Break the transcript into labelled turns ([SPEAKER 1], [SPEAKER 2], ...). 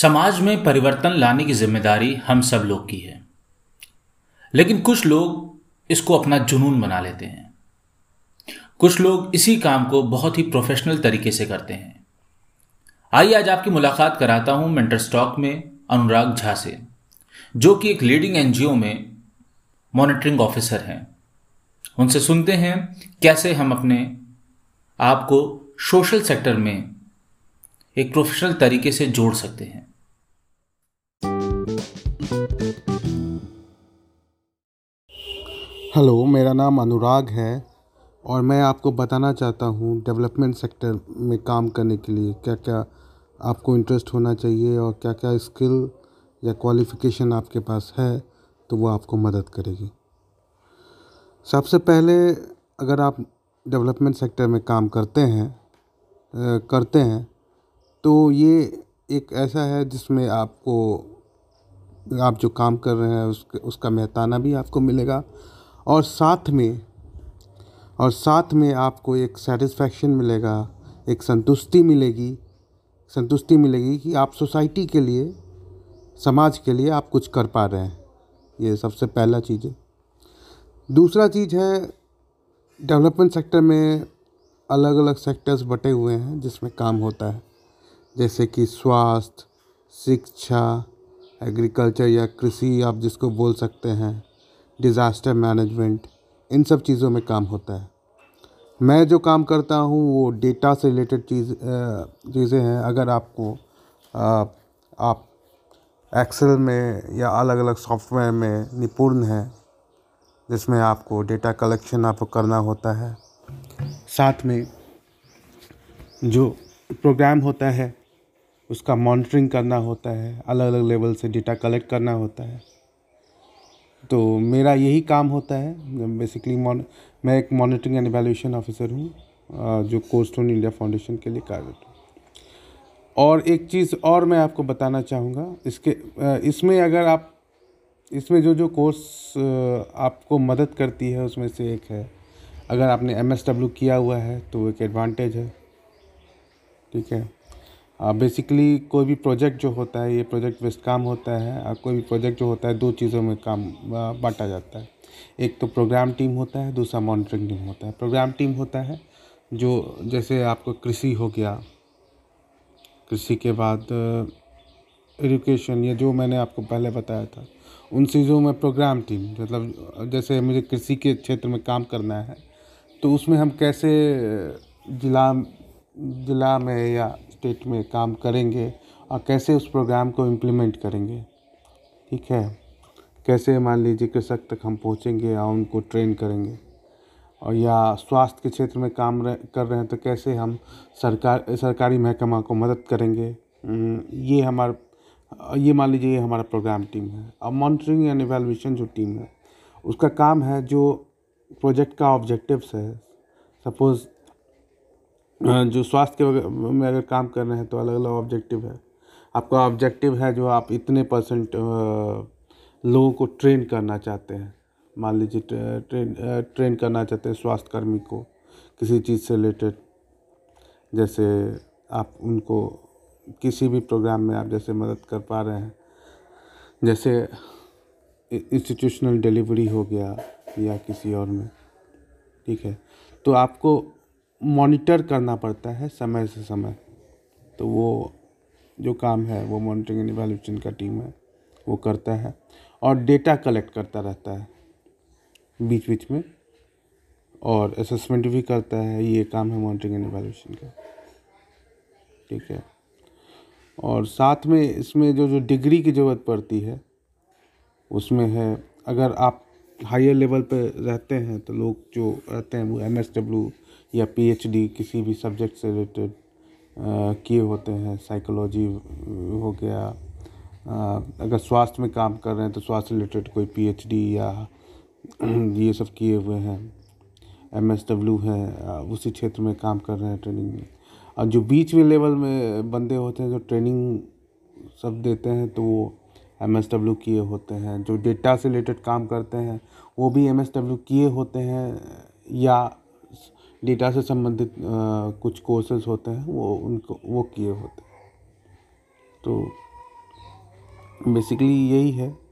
[SPEAKER 1] समाज में परिवर्तन लाने की ज़िम्मेदारी हम सब लोग की है। लेकिन कुछ लोग इसको अपना जुनून बना लेते हैं। कुछ लोग इसी काम को बहुत ही प्रोफेशनल तरीके से करते हैं। आइए आज आपकी मुलाकात कराता हूँ मेंटर स्टॉक में अनुराग झा से, जो कि एक लीडिंग एनजीओ में मॉनिटरिंग ऑफिसर हैं। उनसे सुनते हैं कैसे हम अपने आप को सोशल सेक्टर में एक प्रोफेशनल तरीके से जोड़ सकते हैं।
[SPEAKER 2] हेलो मेरा नाम अनुराग है और मैं आपको बताना चाहता हूँ डेवलपमेंट सेक्टर में काम करने के लिए क्या क्या आपको इंटरेस्ट होना चाहिए और क्या क्या स्किल या क्वालिफ़िकेशन आपके पास है तो वो आपको मदद करेगी। सबसे पहले अगर आप डेवलपमेंट सेक्टर में काम करते हैं करते हैं तो ये एक ऐसा है जिसमें आपको, आप जो काम कर रहे हैं उसके, उसका मेहताना भी आपको मिलेगा। और साथ में, और साथ में आपको एक सेटिस्फेक्शन मिलेगा, एक संतुष्टि मिलेगी संतुष्टि मिलेगी कि आप सोसाइटी के लिए, समाज के लिए आप कुछ कर पा रहे हैं। ये सबसे पहला चीज़ है। दूसरा चीज़ है डेवलपमेंट सेक्टर में अलग अलग सेक्टर्स बटे हुए हैं जिसमें काम होता है। जैसे कि स्वास्थ्य, शिक्षा, एग्रीकल्चर या कृषि आप जिसको बोल सकते हैं डिज़ास्टर मैनेजमेंट इन सब चीज़ों में काम होता है। मैं जो काम करता हूँ, वो डेटा से रिलेटेड चीज़ चीज़ें हैं। अगर आपको आप एक्सेल में या अलग अलग सॉफ्टवेयर में निपुण हैं, जिसमें आपको डेटा कलेक्शन आपको करना होता है। साथ में जो प्रोग्राम होता है उसका मॉनिटरिंग करना होता है अलग अलग लेवल से डेटा कलेक्ट करना होता है। तो मेरा यही काम होता है। बेसिकली मैं एक मॉनिटरिंग एंड एवेल्यूशन ऑफिसर हूँ जो कोस्टोन इंडिया फाउंडेशन के लिए कार्यरत हूँ। और एक चीज़ और मैं आपको बताना चाहूँगा, इसके इसमें अगर आप, इसमें जो जो कोर्स आपको मदद करती है, उसमें से एक है। अगर आपने एमएसडब्ल्यू किया हुआ है तो एक एडवांटेज है। ठीक है? बेसिकली कोई भी प्रोजेक्ट जो होता है, ये प्रोजेक्ट बेस्ड काम होता है, और कोई भी प्रोजेक्ट जो होता है, दो चीज़ों में काम बांटा जाता है। एक तो प्रोग्राम टीम होता है, दूसरा मॉनिटरिंग टीम होता है। प्रोग्राम टीम होता है, जो जैसे आपको कृषि हो गया, कृषि के बाद एजुकेशन ये जो मैंने आपको पहले बताया था, उन चीज़ों में प्रोग्राम टीम मतलब जैसे मुझे कृषि के क्षेत्र में काम करना है तो उसमें हम कैसे ज़िला ज़िला में या स्टेट में काम करेंगे और कैसे उस प्रोग्राम को इम्प्लीमेंट करेंगे। ठीक है? कैसे मान लीजिए कृषक तक हम पहुँचेंगे या उनको ट्रेन करेंगे? और या स्वास्थ्य के क्षेत्र में काम रह, कर रहे हैं तो कैसे हम सरकार सरकारी महकमा को मदद करेंगे? ये हमारा ये मान लीजिए ये हमारा प्रोग्राम टीम है। अब मॉनिटरिंग एंड एवेलुएशन जो टीम है उसका काम है जो प्रोजेक्ट का ऑब्जेक्टिव्स है। सपोज़ जो स्वास्थ्य के में अगर काम कर रहे हैं तो अलग अलग ऑब्जेक्टिव है। आपका ऑब्जेक्टिव है जो आप इतने परसेंट लोगों को ट्रेन करना चाहते हैं। मान लीजिए ट्रेन ट्रेन करना चाहते हैं स्वास्थ्य कर्मी को किसी चीज़ से रिलेटेड जैसे आप उनको किसी भी प्रोग्राम में आप जैसे मदद कर पा रहे हैं। जैसे इंस्टीट्यूशनल डिलीवरी हो गया या किसी और में, ठीक है? तो आपको मॉनिटर करना पड़ता है समय से समय। तो वो जो काम है, वो मॉनिटरिंग एंड इवेल्यूशन का टीम है, वो करता है और डेटा कलेक्ट करता रहता है बीच बीच में और असेसमेंट भी करता है। ये काम है मॉनिटरिंग एंड इवेल्यूशन का। ठीक है? और साथ में इसमें जो जो डिग्री की ज़रूरत पड़ती है, उसमें है, अगर आप हायर लेवल पर रहते हैं तो लोग जो रहते हैं वो एम एस डब्ल्यू या पीएचडी किसी भी सब्जेक्ट से रिलेटेड किए होते हैं साइकोलॉजी हो गया। आ, अगर स्वास्थ्य में काम कर रहे हैं तो स्वास्थ्य रिलेटेड कोई पीएचडी या ये सब किए हुए हैं। एम एस डब्ल्यू है उसी क्षेत्र में काम कर रहे हैं ट्रेनिंग में और जो बीच में लेवल में बंदे होते हैं जो ट्रेनिंग सब देते हैं तो वो एम एस डब्ल्यू किए होते हैं। जो डेटा से रिलेटेड काम करते हैं वो भी एम एस डब्ल्यू किए होते हैं या डेटा से संबंधित कुछ कोर्सेज होते हैं, वो उनको, वो किए होते हैं। तो बेसिकली यही है।